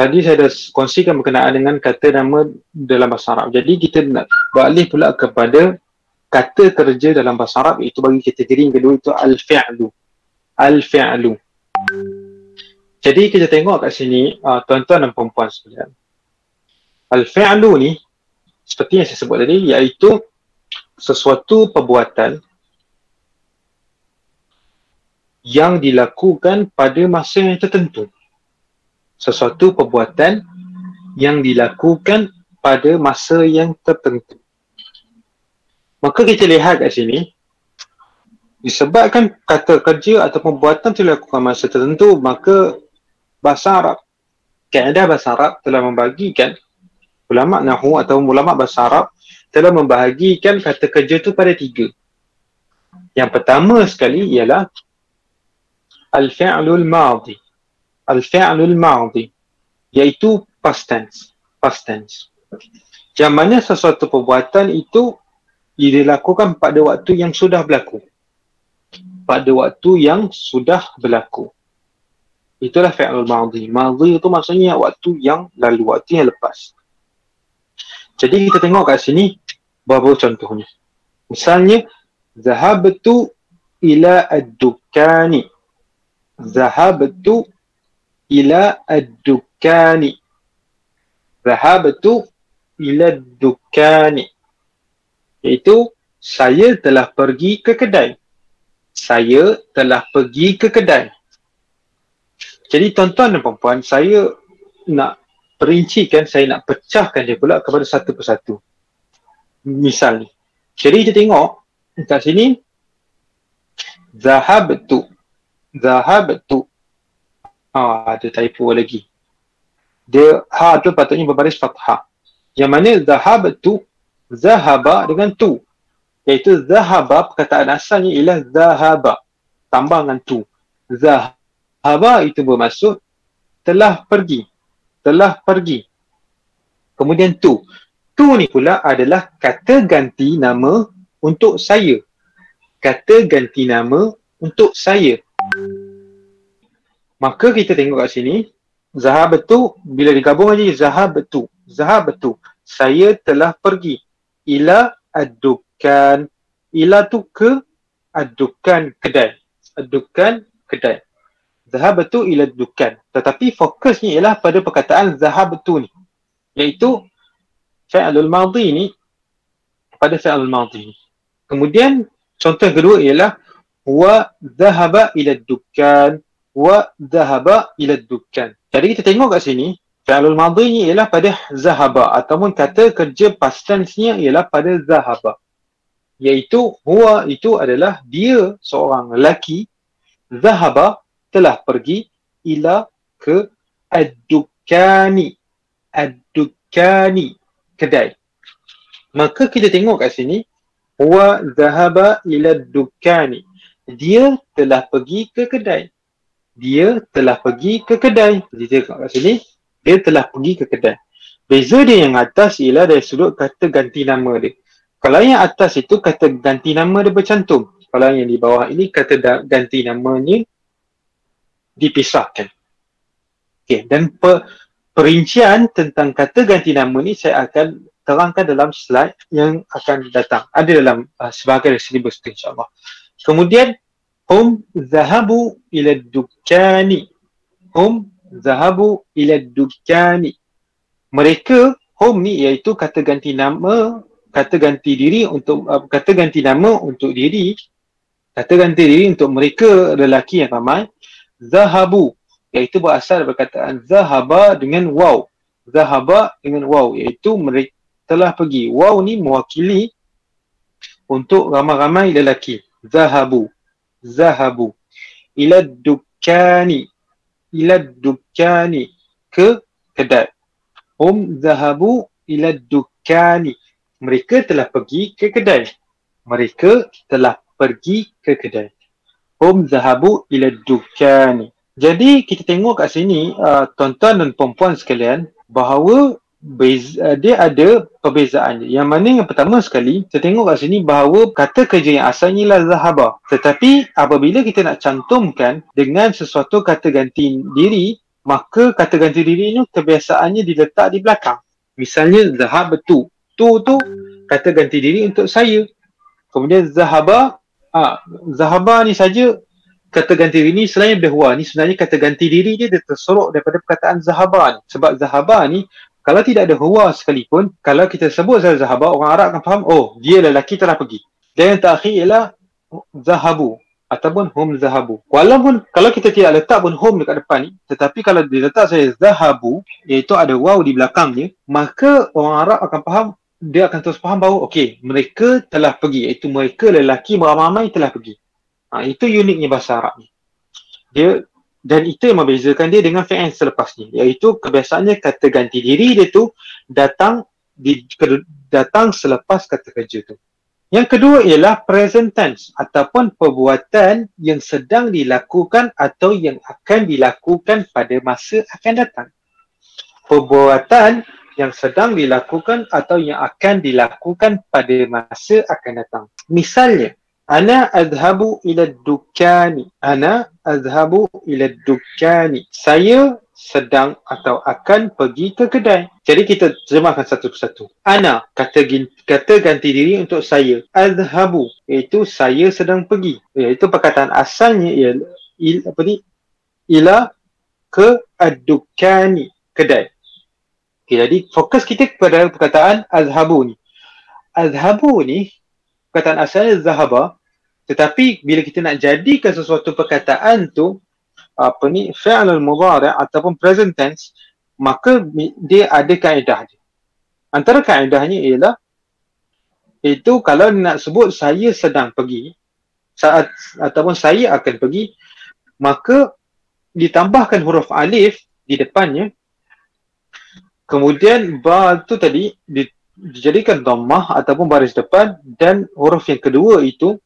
tadi saya dah kongsikan berkenaan dengan kata nama dalam bahasa Arab. Jadi kita nak beralih pula kepada kata kerja dalam bahasa Arab iaitu bagi kategori yang kedua itu al-fi'lu. Al-fi'lu. Jadi kita tengok kat sini uh, tuan-tuan dan puan-puan sekalian. Al-fi'lu ni seperti yang saya sebut tadi iaitu sesuatu perbuatan yang dilakukan pada masa yang tertentu sesuatu perbuatan yang dilakukan pada masa yang tertentu. Maka kita lihat kat sini, disebabkan kata kerja atau perbuatan dilakukan masa tertentu, maka bahasa Arab, kaedah bahasa Arab telah membagikan, ulama nahu atau ulama bahasa Arab telah membahagikan kata kerja itu pada tiga. Yang pertama sekali ialah al-fi'lul madhi al-fi'lul ma'di iaitu past tense. Past tense. Yang mana sesuatu perbuatan itu dilakukan pada waktu yang sudah berlaku. Pada waktu yang sudah berlaku. Itulah fi'lul ma'di ma'di itu maksudnya waktu yang lalu waktu yang lepas. Jadi kita tengok kat sini beberapa contohnya. Misalnya zahabtu ila ad-dukkani. Zahabtu ila ad-dukkani. Zahabtu ila ad-dukkani. Iaitu saya telah pergi ke kedai. Saya telah pergi ke kedai. Jadi tuan-tuan dan puan saya nak perincikan, saya nak pecahkan dia pula kepada satu persatu. Misal ni. Jadi kita tengok kat sini Zahabtu Zahabtu Ha, ada typo lagi. Dia ha tu patutnya berbaris fathah. Yang mana zahab tu zahaba dengan tu. Iaitu zahaba perkataan asalnya ialah zahaba. Tambah dengan tu. Zahaba itu bermaksud telah pergi. Telah pergi. Kemudian tu. Tu ni pula adalah kata ganti nama untuk saya. Kata ganti nama untuk saya. Maka kita tengok kat sini Zahab betul bila digabung aja Zahab betul Zahab betul Saya telah pergi Ila adukan Ila tu ke adukan kedai. Adukan kedai. Zahab betul ila adukan Tetapi fokusnya ialah pada perkataan Zahab betul ni. Iaitu Fa'alul madhi ni Pada fa'alul madhi ni. Kemudian contoh kedua ialah Wa zahaba ila adukan wa dhahaba ila dukkan. Jadi kita tengok kat sini, fi'lul madhi ni ialah pada zahaba ataupun kata kerja past tense-nya ialah pada zahaba. Iaitu huwa itu adalah dia seorang lelaki zahaba telah pergi ila ke ad-dukkani. Ad-dukkani kedai. Maka kita tengok kat sini huwa zahaba ila dukkani. Dia telah pergi ke kedai dia telah pergi ke kedai. Dia kat sini, dia telah pergi ke kedai. Beza dia yang atas ialah dari sudut kata ganti nama dia. Kalau yang atas itu kata ganti nama dia bercantum. Kalau yang di bawah ini kata ganti namanya dipisahkan. Okay. Dan per- perincian tentang kata ganti nama ni saya akan terangkan dalam slide yang akan datang. Ada dalam uh, sebagai silibus tu insyaAllah. Kemudian hum zahabu ila dukkani. Hum zahabu ila dukkani. Mereka hum ni iaitu kata ganti nama kata ganti diri untuk uh, kata ganti nama untuk diri kata ganti diri untuk mereka lelaki yang ramai. Zahabu iaitu berasal dari perkataan zahaba dengan waw. Zahaba dengan waw iaitu mereka telah pergi. Waw ni mewakili untuk ramai-ramai lelaki. Zahabu zahabu ila dukkani ila dukkani ke kedai. Hum zahabu ila dukkani. Mereka telah pergi ke kedai. Mereka telah pergi ke kedai. Hum zahabu ila dukkani. Jadi kita tengok kat sini uh, tuan-tuan dan puan-puan sekalian bahawa beza, uh, dia ada perbezaan yang mana yang pertama sekali saya tengok kat sini bahawa kata kerja yang asalnya ialah zahaba tetapi apabila kita nak cantumkan dengan sesuatu kata ganti diri maka kata ganti diri ni kebiasaannya diletak di belakang. Misalnya zahab tu. Tu tu kata ganti diri untuk saya. Kemudian zahaba, ah, zahaba ni saja kata ganti diri ni selain daripada ni sebenarnya kata ganti diri dia, dia tersorok daripada perkataan zahaba ni. Sebab zahaba ni kalau tidak ada huwa sekalipun, kalau kita sebut zahaba, orang Arab akan faham, oh dia lelaki telah pergi. Dan yang terakhir ialah zahabu ataupun hum zahabu. Walaupun kalau kita tidak letak pun hum dekat depan ni, tetapi kalau diletak saya zahabu, iaitu ada waw di belakangnya, maka orang Arab akan faham, dia akan terus faham bahawa okey, mereka telah pergi, iaitu mereka lelaki beramai-ramai telah pergi. Ha, itu uniknya bahasa Arab ni. Dia dan itu yang membezakan dia dengan fi'il selepas ni, iaitu kebiasaannya kata ganti diri dia tu datang di datang selepas kata kerja tu. Yang kedua ialah present tense ataupun perbuatan yang sedang dilakukan atau yang akan dilakukan pada masa akan datang. Perbuatan yang sedang dilakukan atau yang akan dilakukan pada masa akan datang. Misalnya, ana adhabu ila dukani. Ana adhabu ila dukani. Saya sedang atau akan pergi ke kedai. Jadi kita terjemahkan satu persatu. Ana kata kata ganti diri untuk saya. Azhabu iaitu saya sedang pergi. Iaitu perkataan asalnya ialah il, apa ni? Ila ke adukani kedai. Okay, jadi fokus kita kepada perkataan azhabu ni. Azhabu ni perkataan asalnya zahaba tetapi bila kita nak jadikan sesuatu perkataan tu apa ni fi'l al-mudhari' ataupun present tense maka dia ada kaedah dia. Antara kaedahnya ialah itu kalau nak sebut saya sedang pergi saat ataupun saya akan pergi maka ditambahkan huruf alif di depannya kemudian ba tu tadi dijadikan dhammah ataupun baris depan dan huruf yang kedua itu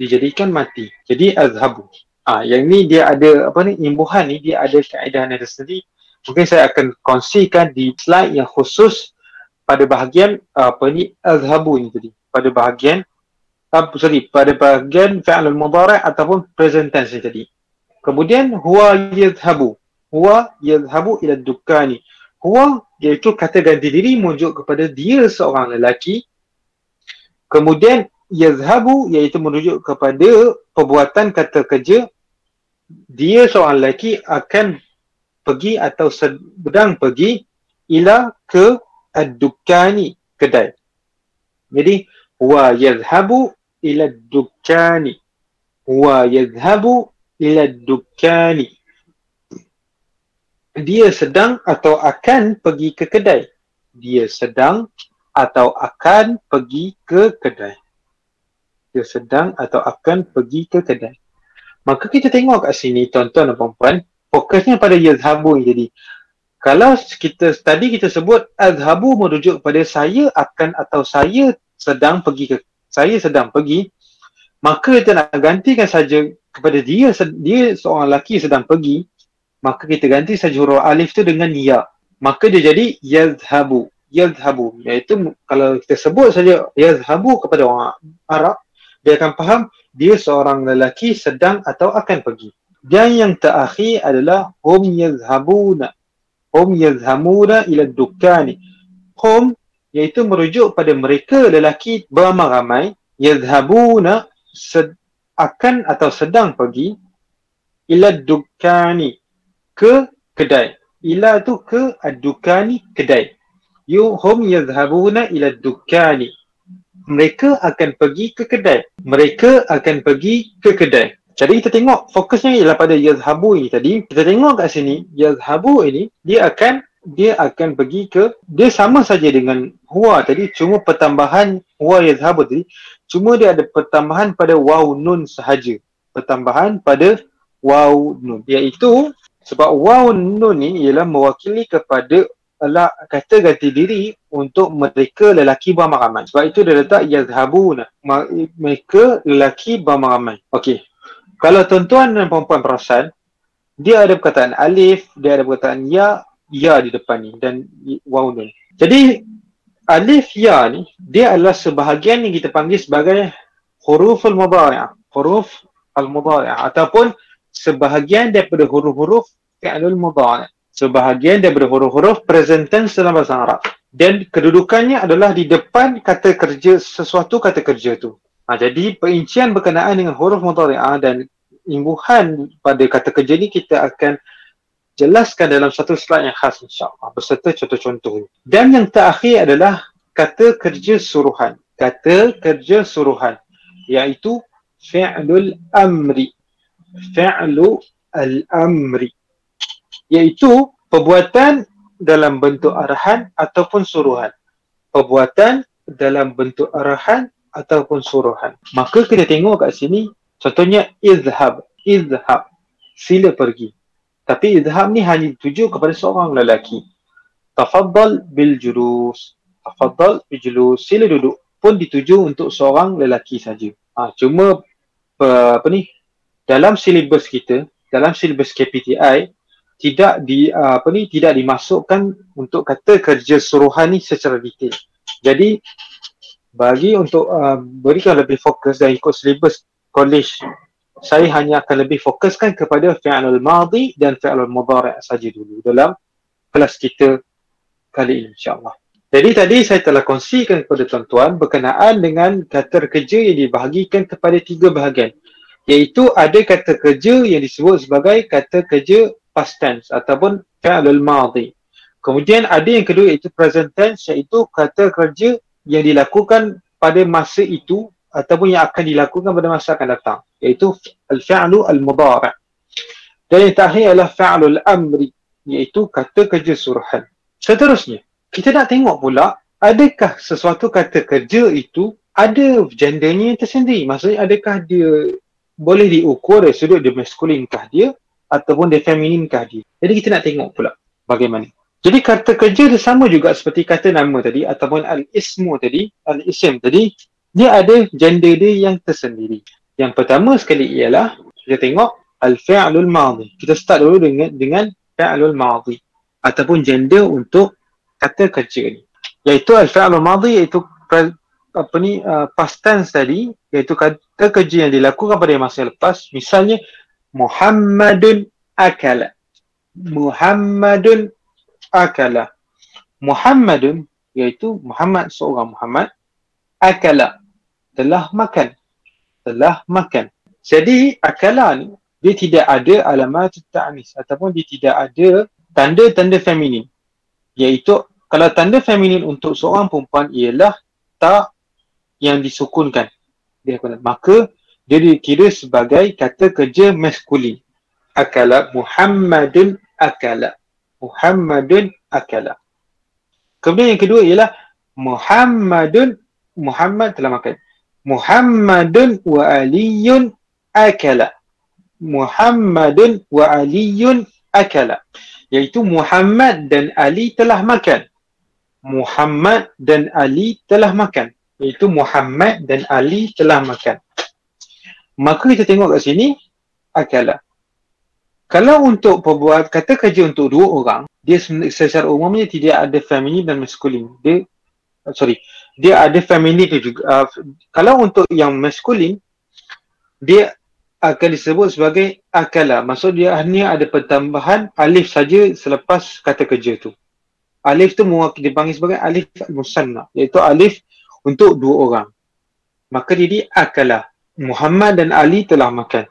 dijadikan mati. Jadi azhabu. Ah, yang ni dia ada apa ni imbuhan ni dia ada kaedah yang tersendiri. Mungkin saya akan kongsikan di slide yang khusus pada bahagian apa ni azhabu ni tadi. Pada bahagian apa sorry pada bahagian fi'l al-mudhari' ataupun present tense ni tadi. Kemudian huwa yadhhabu. Huwa yadhhabu ila dukani. Huwa iaitu kata ganti diri merujuk kepada dia seorang lelaki. Kemudian yazhabu iaitu merujuk kepada perbuatan kata kerja dia seorang lelaki akan pergi atau sedang pergi ila ke ad-dukani kedai. Jadi wa yazhabu ila ad-dukani. Wa yazhabu ila ad-dukani. Dia sedang atau akan pergi ke kedai. Dia sedang atau akan pergi ke kedai dia sedang atau akan pergi ke kedai. Maka kita tengok kat sini tuan-tuan dan puan-puan, fokusnya pada yazhabu ni jadi. Kalau kita tadi kita sebut azhabu merujuk kepada saya akan atau saya sedang pergi ke saya sedang pergi, maka kita nak gantikan saja kepada dia dia seorang lelaki sedang pergi, maka kita ganti saja huruf alif tu dengan ya. Maka dia jadi yazhabu. Yazhabu iaitu kalau kita sebut saja yazhabu kepada orang Arab dia akan faham dia seorang lelaki sedang atau akan pergi. Dan yang terakhir adalah hum yazhabuna. Hum yazhamuna ila dukani. Hum iaitu merujuk pada mereka lelaki beramai-ramai yazhabuna sed- akan atau sedang pergi ila dukani ke kedai. Ila tu ke adukani kedai. Yu hum yazhabuna ila dukani mereka akan pergi ke kedai. Mereka akan pergi ke kedai. Jadi kita tengok fokusnya ialah pada yazhabu ini tadi. Kita tengok kat sini yazhabu ini dia akan dia akan pergi ke dia sama saja dengan huwa tadi cuma pertambahan huwa yazhabu tadi cuma dia ada pertambahan pada waw nun sahaja. Pertambahan pada waw nun iaitu sebab waw nun ni ialah mewakili kepada adalah kata ganti diri untuk mereka lelaki beramai-ramai. Sebab itu dia letak yazhabuna. Mereka lelaki beramai-ramai. Okey. Kalau tuan-tuan dan perempuan perasan, dia ada perkataan alif, dia ada perkataan ya, ya di depan ni dan waw ni. Jadi alif ya ni dia adalah sebahagian yang kita panggil sebagai huruf al-mudhari'ah. Huruf al-mudhari'ah ataupun sebahagian daripada huruf-huruf fi'lul mudhari' sebahagian daripada huruf-huruf present tense dalam bahasa Arab. Dan kedudukannya adalah di depan kata kerja sesuatu kata kerja tu. Ha, jadi perincian berkenaan dengan huruf mudhari'ah dan imbuhan pada kata kerja ni kita akan jelaskan dalam satu slide yang khas insyaAllah berserta contoh-contoh dan yang terakhir adalah kata kerja suruhan. Kata kerja suruhan iaitu fi'lul amri. Fi'lu al-amri iaitu perbuatan dalam bentuk arahan ataupun suruhan perbuatan dalam bentuk arahan ataupun suruhan maka kita tengok kat sini contohnya izhab izhab sila pergi tapi idham ni hanya dituju kepada seorang lelaki. Tafaddal bil julus. Tafaddal bil julus. Sila duduk pun dituju untuk seorang lelaki saja. Ha, cuma apa ni dalam silibus kita, dalam silibus KPTI tidak di apa ni tidak dimasukkan untuk kata kerja suruhan ni secara detail. Jadi bagi untuk uh, berikan lebih fokus dan ikut silibus college saya hanya akan lebih fokuskan kepada fi'lul madhi dan fi'lul mudhari' saja dulu dalam kelas kita kali ini insyaAllah. Jadi tadi saya telah kongsikan kepada tuan-tuan berkenaan dengan kata kerja yang dibahagikan kepada tiga bahagian. Iaitu ada kata kerja yang disebut sebagai kata kerja past tense ataupun fi'lul madhi. Kemudian ada yang kedua iaitu present tense iaitu kata kerja yang dilakukan pada masa itu ataupun yang akan dilakukan pada masa akan datang iaitu al-fi'lu al-mudhari' dan yang terakhir adalah fi'lu al-amri iaitu kata kerja suruhan. Seterusnya kita nak tengok pula adakah sesuatu kata kerja itu ada gendernya tersendiri? Maksudnya adakah dia boleh diukur dari sudut dia maskulinkah dia ataupun dia femininkah dia jadi kita nak tengok pula bagaimana jadi kata kerja dia sama juga seperti kata nama tadi ataupun al-ismu tadi al-isim tadi dia ada gender dia yang tersendiri. Yang pertama sekali ialah kita tengok al-fi'lul madhi. Kita start dulu dengan dengan fi'lul madhi ataupun gender untuk kata kerja ni. Iaitu al-fi'lul madhi iaitu apa ni uh, past tense tadi iaitu kata kerja yang dilakukan pada masa lepas. Misalnya Muhammadun akala. Muhammadun akala. Muhammadun iaitu Muhammad seorang Muhammad akala. Telah makan. Telah makan. Jadi akala ni dia tidak ada alamat ta'nis ataupun dia tidak ada tanda-tanda feminin. Iaitu kalau tanda feminin untuk seorang perempuan ialah tak yang disukunkan. Dia kata maka dia dikira sebagai kata kerja maskulin akala muhammadun akala muhammadun akala kemudian yang kedua ialah muhammadun Muhammad telah makan. Muhammadun wa aliyun akala. Muhammadun wa aliyun akala. Iaitu Muhammad dan Ali telah makan. Muhammad dan Ali telah makan. Iaitu Muhammad dan Ali telah makan. Maka kita tengok kat sini akala. Kalau untuk perbuat kata kerja untuk dua orang, dia secara umumnya tidak ada feminin dan maskulin. Dia sorry, dia ada feminin juga. Uh, kalau untuk yang maskulin, dia akan disebut sebagai akala. Maksud dia hanya ada pertambahan alif saja selepas kata kerja tu. Alif tu dipanggil sebagai alif musanna. Iaitu alif untuk dua orang. Maka jadi akala. Muhammad dan Ali telah makan.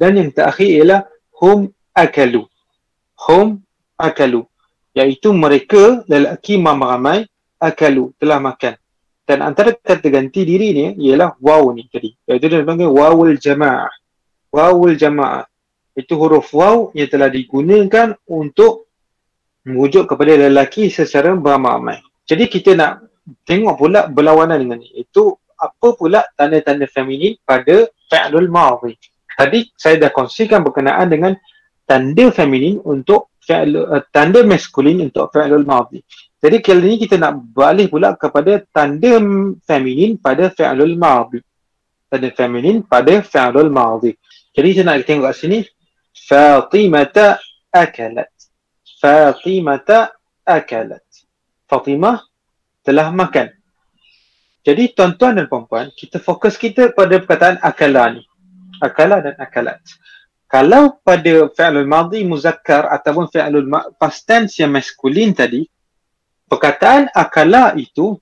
Dan yang terakhir ialah hum akalu. Hum akalu. Iaitu mereka lelaki ramai akalu telah makan dan antara kata ganti diri ni ialah waw ni tadi iaitu dia panggil wawul jamaah wawul jamaah itu huruf waw yang telah digunakan untuk merujuk kepada lelaki secara beramai-ramai jadi kita nak tengok pula berlawanan dengan ni itu apa pula tanda-tanda feminin pada fi'lul madhi tadi saya dah kongsikan berkenaan dengan tanda feminin untuk fi'l uh, tanda maskulin untuk fi'lul madhi jadi kali ini kita nak beralih pula kepada tanda feminin pada fi'lul madhi. Tanda feminin pada fi'lul madhi. Jadi kita nak tengok kat sini. Fatimata akalat. Fatimata akalat. Fatimah telah makan. Jadi tuan-tuan dan puan-puan, kita fokus kita pada perkataan akala ni. Akala dan akalat. kalau pada fi'lul madhi muzakkar ataupun fi'lul past tense yang maskulin tadi perkataan akala itu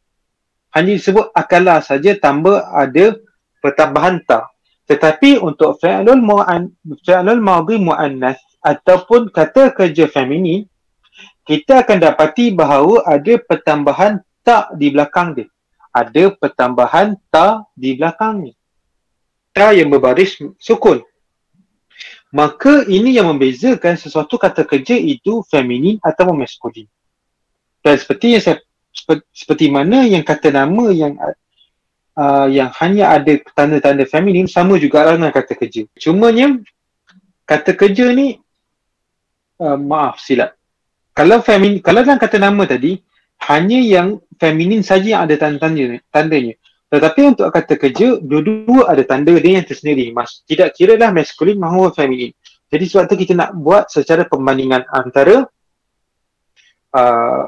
hanya disebut akala saja tanpa ada pertambahan ta tetapi untuk fi'lul mu'an fi'lul madhi muannas ataupun kata kerja feminin kita akan dapati bahawa ada pertambahan ta di belakang dia ada pertambahan ta di belakangnya ta yang berbaris sukun maka ini yang membezakan sesuatu kata kerja itu feminin atau maskulin. Dan seperti yang saya seperti mana yang kata nama yang uh, yang hanya ada tanda-tanda feminin sama juga dengan kata kerja. Cumanya kata kerja ni uh, maaf silap. Kalau feminin kalau dalam kata nama tadi hanya yang feminin saja yang ada tanda-tandanya tandanya. Tetapi untuk kata kerja, dua-dua ada tanda dia yang tersendiri. Mas, tidak kira lah maskulin maupun feminin. Jadi sebab tu kita nak buat secara pembandingan antara uh,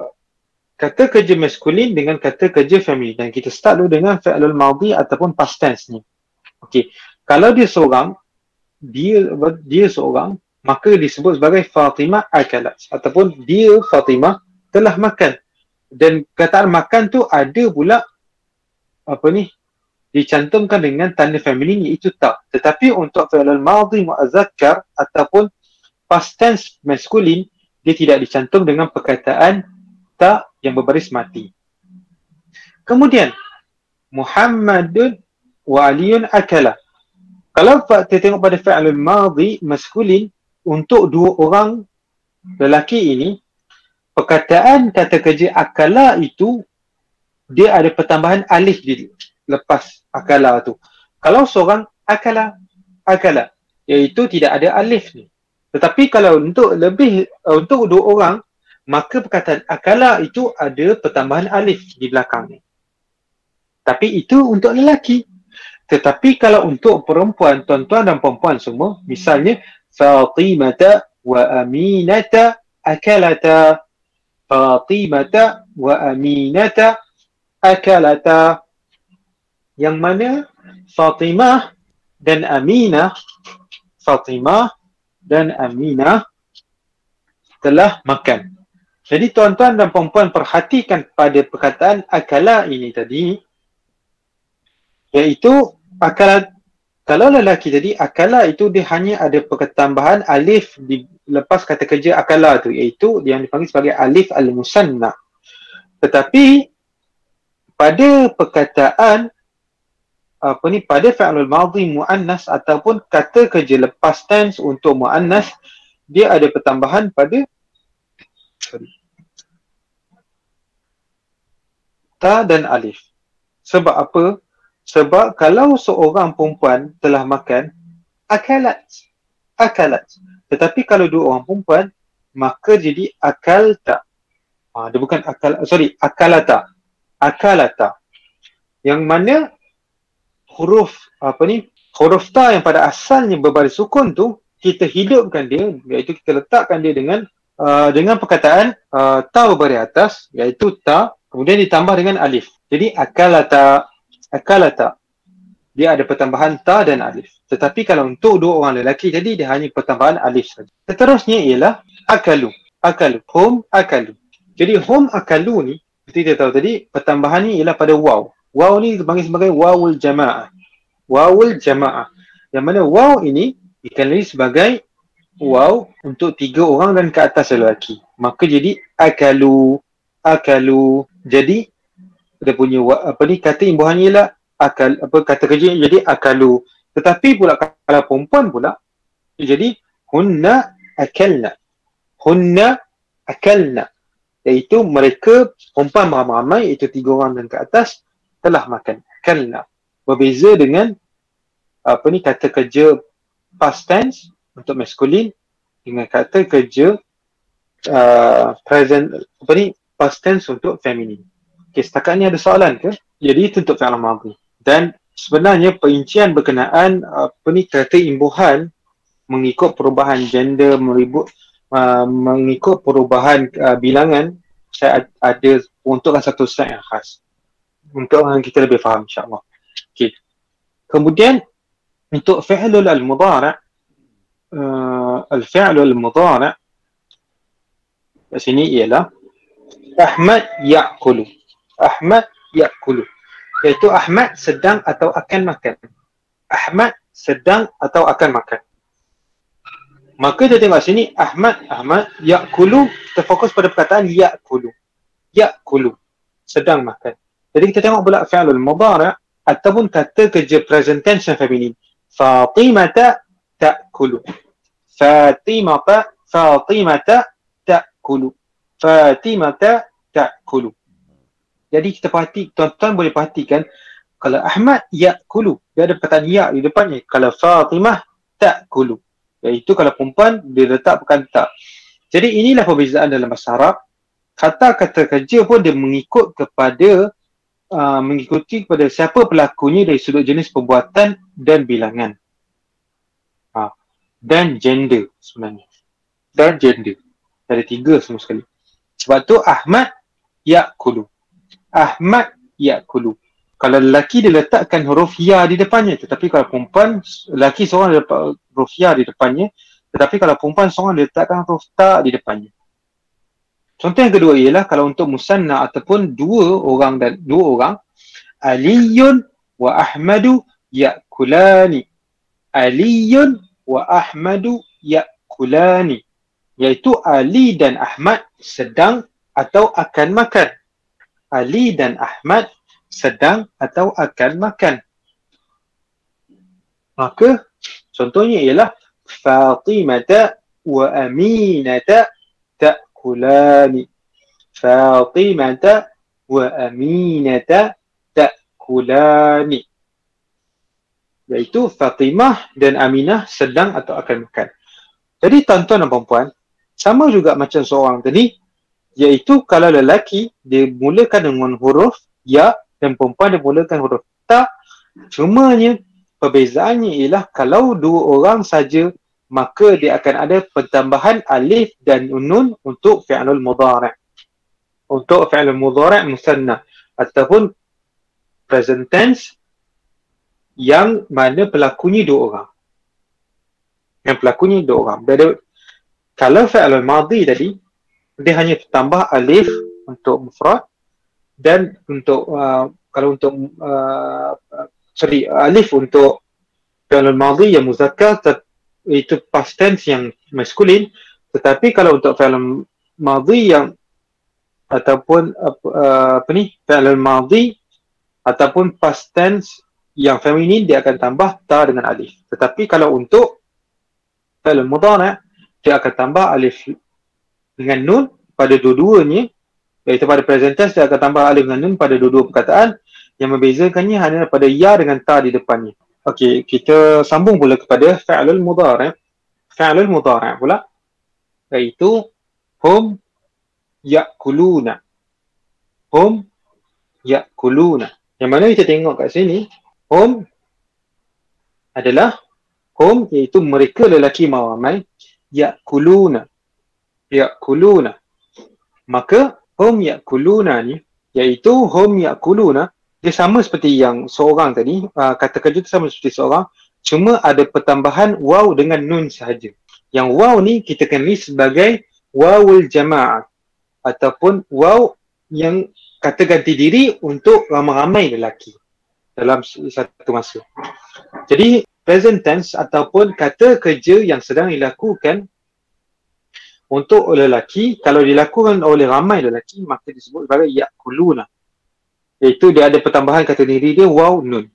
kata kerja maskulin dengan kata kerja feminin. Dan kita start dulu dengan fi'lul madhi ataupun past tense ni. Okey. Kalau dia seorang, dia dia seorang, maka disebut sebagai Fatimah akalat. Ataupun dia Fatimah telah makan. Dan kataan makan tu ada pula apa ni dicantumkan dengan tanda feminin iaitu tak. Tetapi untuk fi'il madhi mu'azzakkar ataupun past tense maskulin dia tidak dicantum dengan perkataan tak yang berbaris mati. Kemudian Muhammadun wa Aliun akala. Kalau kita tengok pada fi'il madhi maskulin untuk dua orang lelaki ini perkataan kata kerja akala itu dia ada pertambahan alif di lepas akala tu. Kalau seorang akala, akala, iaitu tidak ada alif ni. Tetapi kalau untuk lebih, uh, untuk dua orang, maka perkataan akala itu ada pertambahan alif di belakang ni. Tapi itu untuk lelaki. Tetapi kalau untuk perempuan, tuan-tuan dan perempuan semua, misalnya Fatimata wa Aminata akalata Fatimata wa Aminata akalata yang mana Fatimah dan Aminah Fatimah dan Aminah telah makan. Jadi tuan-tuan dan puan-puan perhatikan pada perkataan akala ini tadi iaitu akala kalau lelaki tadi akala itu dia hanya ada pertambahan alif di lepas kata kerja akala tu iaitu yang dipanggil sebagai alif al-musanna. Tetapi pada perkataan apa ni pada fi'lul madhi muannas ataupun kata kerja lepas tense untuk muannas dia ada pertambahan pada sorry ta dan alif sebab apa sebab kalau seorang perempuan telah makan akalat akalat tetapi kalau dua orang perempuan maka jadi akal tak. Ha, dia bukan akal sorry akalata akalata yang mana huruf apa ni huruf ta yang pada asalnya berbaris sukun tu kita hidupkan dia iaitu kita letakkan dia dengan uh, dengan perkataan uh, ta berbaris atas iaitu ta kemudian ditambah dengan alif. Jadi akalata akalata dia ada pertambahan ta dan alif tetapi kalau untuk dua orang lelaki tadi dia hanya pertambahan alif saja seterusnya ialah akalu akalu hum akalu jadi hum akalu ni seperti kita tahu tadi, pertambahan ni ialah pada waw. Waw ni dipanggil sebagai wawul jama'ah. Wawul jama'ah. Yang mana waw ini dikenali sebagai waw untuk tiga orang dan ke atas lelaki. Maka jadi akalu, akalu. Jadi, kita punya apa ni kata imbuhannya ialah akal apa kata kerja jadi akalu. Tetapi pula kalau perempuan pula jadi hunna akalna. Hunna akalna iaitu mereka perempuan ramai-ramai iaitu tiga orang dan ke atas telah makan kalna berbeza dengan apa ni kata kerja past tense untuk maskulin dengan kata kerja uh, present apa ni past tense untuk feminin okey setakat ni ada soalan ke jadi itu untuk fi'il madhi dan sebenarnya perincian berkenaan apa ni kata imbuhan mengikut perubahan gender meribut Uh, mengikut perubahan uh, bilangan saya ada untukkan satu slide yang khas untuk kita lebih faham insyaAllah okay. kemudian untuk fi'lul al-mudara uh, al-fi'l al-mudhari' kat sini ialah Ahmad ya'kulu. Ahmad ya'kulu. Iaitu Ahmad sedang atau akan makan. Ahmad sedang atau akan makan. Maka kita tengok sini Ahmad Ahmad ya'kulu kita fokus pada perkataan ya'kulu. Ya'kulu sedang makan. Jadi kita tengok pula fi'lul mudhari' ataupun kata kerja present tense yang feminin. Fatimata ta'kulu. Fatimata Fatimata ta'kulu. Fatimata ta'kulu. Jadi kita perhati, tuan-tuan boleh perhatikan kalau Ahmad ya'kulu, dia ada perkataan ya di depannya. Kalau Fatimah ta'kulu. Iaitu kalau perempuan dia letak bukan tak. Jadi inilah perbezaan dalam bahasa Arab. Kata-kata kerja pun dia mengikut kepada uh, mengikuti kepada siapa pelakunya dari sudut jenis perbuatan dan bilangan. Ha. Dan gender sebenarnya. Dan gender. Ada tiga semua sekali. Sebab tu Ahmad Ya'kulu. Ahmad Ya'kulu. Kalau lelaki dia letakkan huruf ya di depannya tetapi kalau perempuan lelaki seorang dia letak huruf ya di depannya tetapi kalau perempuan seorang dia letakkan huruf ta di depannya. Contoh yang kedua ialah kalau untuk musanna ataupun dua orang dan dua orang aliyun wa ahmadu yakulani. Aliyun wa ahmadu yakulani. Iaitu ali dan ahmad sedang atau akan makan ali dan ahmad sedang atau akan makan. Maka contohnya ialah Fatimata wa Aminata ta'kulani. Fatimata wa Aminata ta'kulani. Iaitu Fatimah dan Aminah sedang atau akan makan. Jadi tuan-tuan dan perempuan, sama juga macam seorang tadi, iaitu kalau lelaki dia mulakan dengan huruf ya dan perempuan dia mulakan huruf ta. Cumanya perbezaannya ialah kalau dua orang saja maka dia akan ada pertambahan alif dan nun untuk fi'lul mudhari' untuk fi'lul mudhari' musanna ataupun present tense yang mana pelakunya dua orang. Yang pelakunya dua orang. Jadi, kalau fi'lul madhi tadi dia hanya tambah alif untuk mufrad dan untuk uh, kalau untuk uh, sorry alif untuk fi'il madhi yang muzakkar itu past tense yang maskulin. Tetapi kalau untuk fi'il madhi yang ataupun uh, apa ni fi'il madhi ataupun past tense yang feminin dia akan tambah ta dengan alif. Tetapi kalau untuk fi'il mudhari' dia akan tambah alif dengan nun pada dua-duanya iaitu pada present tense dia akan tambah alif dengan nun pada dua-dua perkataan yang membezakannya hanya pada ya dengan ta di depannya. Okey, kita sambung pula kepada fa'lul mudhari'. Fa'lul mudhari' pula iaitu hum ya'kuluna. Hum ya'kuluna. Yang mana kita tengok kat sini, hum adalah hum iaitu mereka lelaki ramai ya'kuluna. Ya'kuluna. Maka hum yakuluna ni iaitu hum yakuluna dia sama seperti yang seorang tadi uh, kata kerja tu sama seperti seorang cuma ada pertambahan waw dengan nun sahaja yang waw ni kita kenali sebagai wawul jama'ah ataupun waw yang kata ganti diri untuk ramai-ramai lelaki dalam satu masa jadi present tense ataupun kata kerja yang sedang dilakukan untuk lelaki kalau dilakukan oleh ramai lelaki maka disebut sebagai yakuluna. Iaitu dia ada pertambahan kata diri dia waw nun.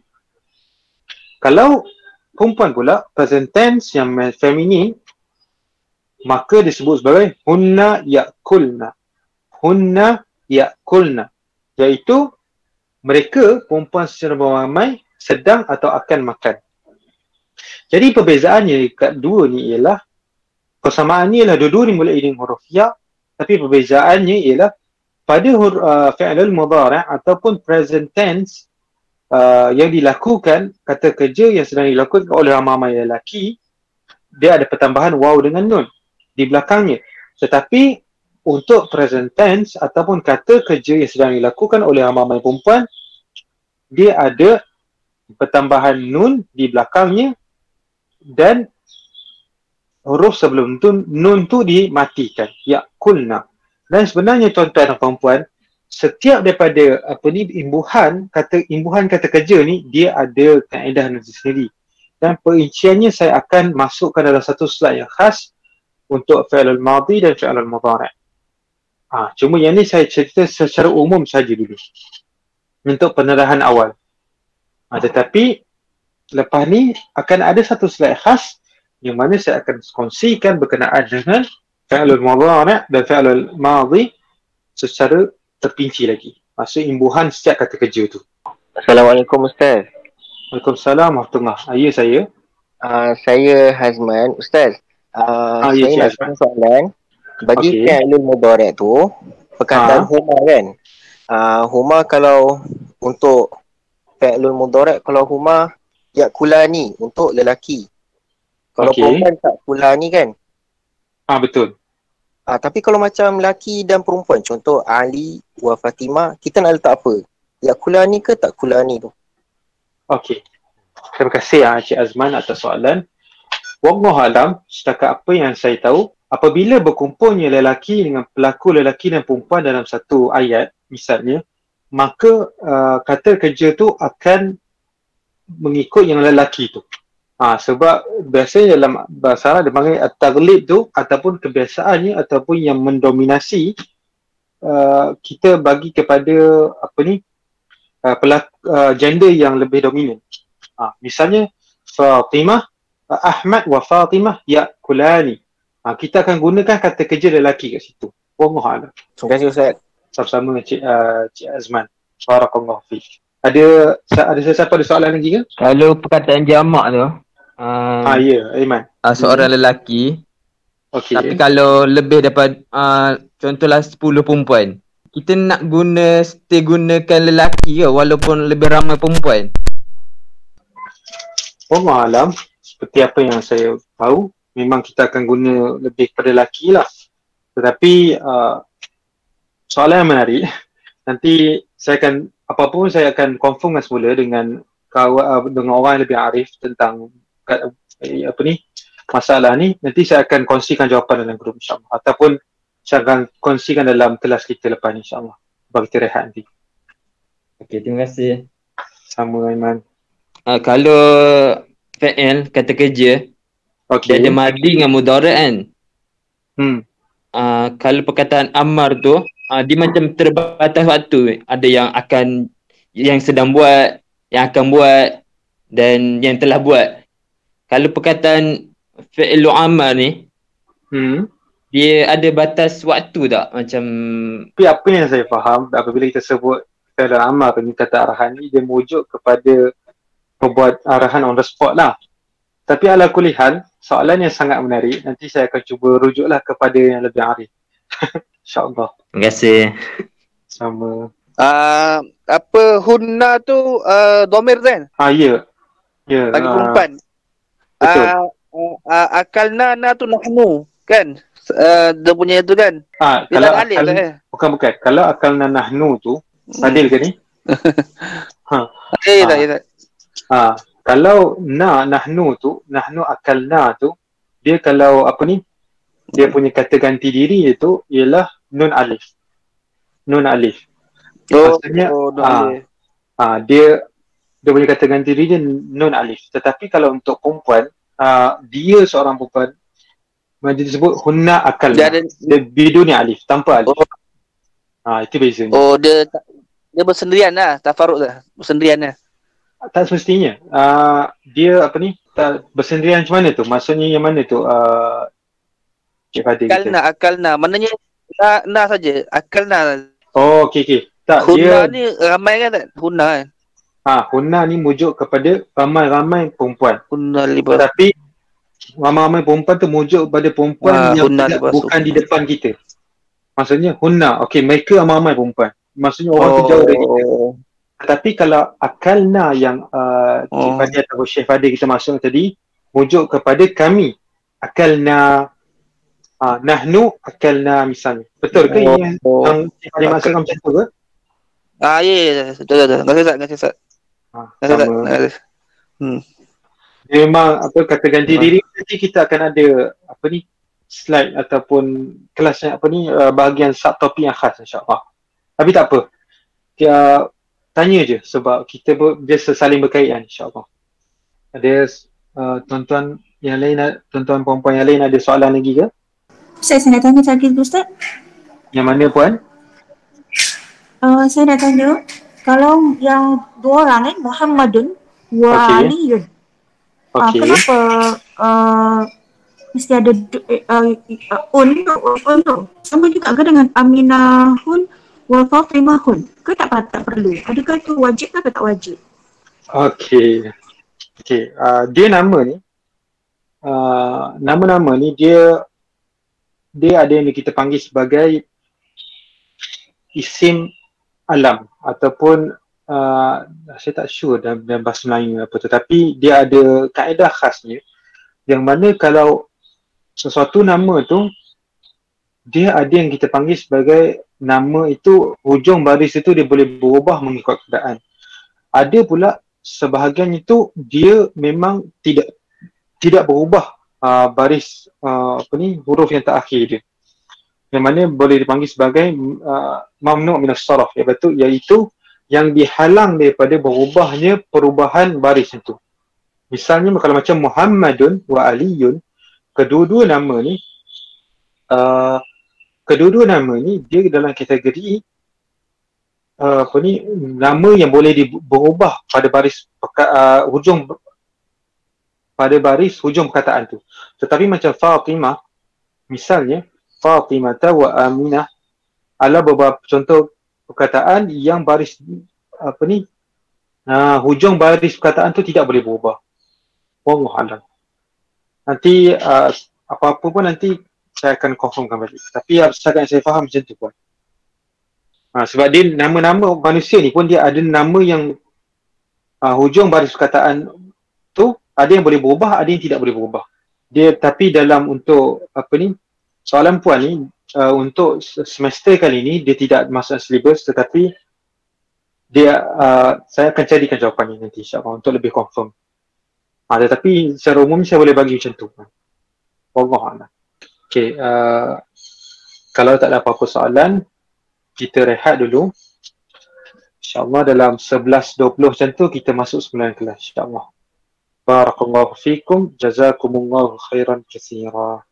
Kalau perempuan pula present tense yang feminin maka disebut sebagai hunna yakulna. Hunna yakulna. Iaitu mereka perempuan secara beramai sedang atau akan makan. Jadi perbezaannya kat dua ni ialah persamaannya ialah dua-dua ni mulai dengan huruf ya tapi perbezaannya ialah pada huruf uh, fi'lul mudhari' ataupun present tense uh, yang dilakukan kata kerja yang sedang dilakukan oleh ramai lelaki dia ada pertambahan waw dengan nun di belakangnya. Tetapi untuk present tense ataupun kata kerja yang sedang dilakukan oleh ramai perempuan dia ada pertambahan nun di belakangnya dan huruf sebelum tu nun tu dimatikan yakulna dan sebenarnya tuan-tuan dan puan-puan setiap daripada apa ni imbuhan kata imbuhan kata kerja ni dia ada kaedah sendiri dan perinciannya saya akan masukkan dalam satu slide yang khas untuk fi'lul madhi dan fi'lul mudhari'. Ha, cuma yang ni saya cerita secara umum saja dulu. Untuk penerahan awal. Ha, tetapi lepas ni akan ada satu slide khas yang mana saya akan kongsikan berkenaan dengan fi'lul mudhari' dan fi'lul madhi secara terpinci lagi. Maksud imbuhan setiap kata kerja tu. Assalamualaikum Ustaz. Waalaikumsalam warahmatullahi wabarakatuh. Ya saya. Uh, saya Hazman. Ustaz, uh, ah, ya, saya nak tanya soalan. Bagi okay. fi'lul mudhari' tu, perkataan ha. huma kan? Uh, huma kalau untuk fi'lul mudhari' kalau huma ya kulani untuk lelaki. Kalau okay. perempuan tak kulani kan? Ah betul. Ah tapi kalau macam lelaki dan perempuan contoh Ali wa Fatimah, kita nak letak apa? Ya kulani ke tak kulani tu? Okey. Terima kasih ah, Encik Azman atas soalan. Wallahu alam, setakat apa yang saya tahu, apabila berkumpulnya lelaki dengan pelaku lelaki dan perempuan dalam satu ayat, misalnya, maka uh, kata kerja tu akan mengikut yang lelaki tu. Ha, sebab biasanya dalam bahasa Arab dia panggil at-taghlib tu ataupun kebiasaannya ataupun yang mendominasi uh, kita bagi kepada apa ni uh, pelak, uh, gender yang lebih dominan. Ha, misalnya Fatimah, uh, Ahmad wa Fatimah ya kulani. Ha, kita akan gunakan kata kerja lelaki kat situ. Wallahu a'lam. Terima kasih Ustaz. Sama-sama Cik, uh, Cik Azman. Barakallahu fiik. Ada ada siapa ada soalan lagi ke? Kalau perkataan jamak tu. Uh, ah ya, yeah, Aiman. Uh, seorang hmm. lelaki. Okay. Tapi kalau lebih daripada uh, contohlah 10 perempuan kita nak guna stay gunakan lelaki ke walaupun lebih ramai perempuan? Oh malam seperti apa yang saya tahu memang kita akan guna lebih kepada lelaki lah tetapi uh, soalan yang menarik nanti saya akan apapun saya akan confirm semula dengan kawan uh, dengan orang yang lebih arif tentang uh, apa ni masalah ni nanti saya akan kongsikan jawapan dalam grup insyaAllah ataupun saya akan kongsikan dalam kelas kita lepas ni insyaAllah. Bagi kita rehat nanti. Okay, terima kasih. Sama Aiman. Uh, kalau FL kata kerja, okay. dia ada madi dengan mudarat kan? Hmm. Uh, kalau perkataan Ammar tu, uh, dia macam terbatas waktu. Ada yang akan, yang sedang buat, yang akan buat dan yang telah buat. Kalau perkataan Fi'lu Ammar ni, hmm. dia ada batas waktu tak? Macam tapi apa yang saya faham apabila kita sebut dalam amal ni kata arahan ni dia merujuk kepada membuat arahan on the spot lah. Tapi ala kulihan soalan yang sangat menarik nanti saya akan cuba rujuklah kepada yang lebih arif. Insyaallah. Terima kasih. Sama. Uh, apa hunna tu uh, domir kan ah ya. Ya bagi uh, perempuan betul uh, uh, akalna na tu nahnu kan uh, dia punya tu kan. Ha, dia kalau akal, lah, eh. bukan bukan. Kalau akal nahnu tu hmm. adil ke ni? ha. Eh, ha. tak, ha. Kalau na nahnu tu, nahnu akal na tu, dia kalau apa ni? Dia punya kata ganti diri itu ialah nun alif. Nun alif. Oh, Maksudnya, oh, ha, ha, dia dia punya kata ganti diri dia nun alif. Tetapi kalau untuk perempuan, uh, dia seorang perempuan, dia disebut hunna akal. Dia ada dia biduni alif tanpa alif. Oh. Ha itu bezanya. Oh dia dia bersendirian lah, tafaruk lah. Bersendirian lah. Tak semestinya. Uh, dia apa ni? Tak bersendirian macam mana tu? Maksudnya yang mana tu? Uh, Cik Fadil akal akal na. Maknanya na, na saja. Akal na. Oh, okey, okey. Tak, Hunna dia... ni ramai kan tak? Hunna kan? Ha, Hunna ni mujuk kepada ramai-ramai perempuan. Hunna libat. Tapi ramai-ramai perempuan tu mujuk pada perempuan ha, yang tidak, bukan di depan kita. Maksudnya hunna, okey mereka ramai-ramai perempuan. Maksudnya orang oh. tu jauh dari kita. Tapi kalau akalna yang uh, oh. Atau Syekh Fadil kita masuk tadi, mujuk kepada kami. Akalna, uh, nahnu akalna misalnya. Betul ke oh. yang, yang Cik Fadil masuk macam tu ke? Ah, ya, ya, ya. Terima kasih, Ustaz. Terima kasih, Ustaz. Ha, sama. Hmm memang apa kata ganti diri nanti kita akan ada apa ni slide ataupun kelas yang apa ni uh, bahagian subtopik yang khas insyaallah. Tapi tak apa. Dia tanya je sebab kita ber, biasa saling berkaitan insyaallah. Ada uh, tuan-tuan yang lain tuan-tuan puan-puan yang lain ada soalan lagi ke? Ustaz, saya nak tanya lagi Ustaz. Yang mana puan? Uh, saya nak tanya kalau yang dua orang ni Muhammadun wa okay. Aliyun. Ah, okay. Uh, kenapa uh, mesti ada uh, uh, un un tu? Sama juga ke dengan Aminahun wa Fatimahun? Ke tak tak perlu? Adakah itu wajib ke tak wajib? Okay. Okay. Uh, dia nama ni uh, nama-nama ni dia dia ada yang kita panggil sebagai isim alam ataupun uh, saya tak sure dalam, dalam bahasa Melayu apa tu. Tapi dia ada kaedah khasnya yang mana kalau sesuatu nama tu dia ada yang kita panggil sebagai nama itu hujung baris itu dia boleh berubah mengikut keadaan. Ada pula sebahagian itu dia memang tidak tidak berubah uh, baris uh, apa ni huruf yang terakhir dia. Yang mana boleh dipanggil sebagai uh, mamnu' min as-sarf iaitu iaitu yang dihalang daripada berubahnya perubahan baris itu misalnya kalau macam Muhammadun wa Aliyun kedua-dua nama ni uh, kedua-dua nama ni dia dalam kategori uh, apa ni nama yang boleh berubah pada baris uh, hujung pada baris hujung perkataan tu. Tetapi macam Fatimah, misalnya Fatimah wa Aminah adalah beberapa contoh perkataan yang baris apa ni uh, hujung baris perkataan tu tidak boleh berubah. Wallahu alam. Nanti uh, apa-apa pun nanti saya akan confirmkan balik. Tapi setakat yang saya faham macam tu pun. Uh, sebab dia nama-nama manusia ni pun dia ada nama yang uh, hujung baris perkataan tu ada yang boleh berubah, ada yang tidak boleh berubah. Dia tapi dalam untuk apa ni soalan puan ni uh, untuk semester kali ini dia tidak masuk syllabus tetapi dia uh, saya akan carikan jawapannya nanti insyaAllah untuk lebih confirm. Uh, tetapi secara umum saya boleh bagi macam tu. Wallah Allah. Okay, uh, kalau tak ada apa-apa soalan, kita rehat dulu. InsyaAllah dalam 11.20 macam tu kita masuk semula kelas. InsyaAllah. Barakallahu fikum. Jazakumullahu khairan kasirah.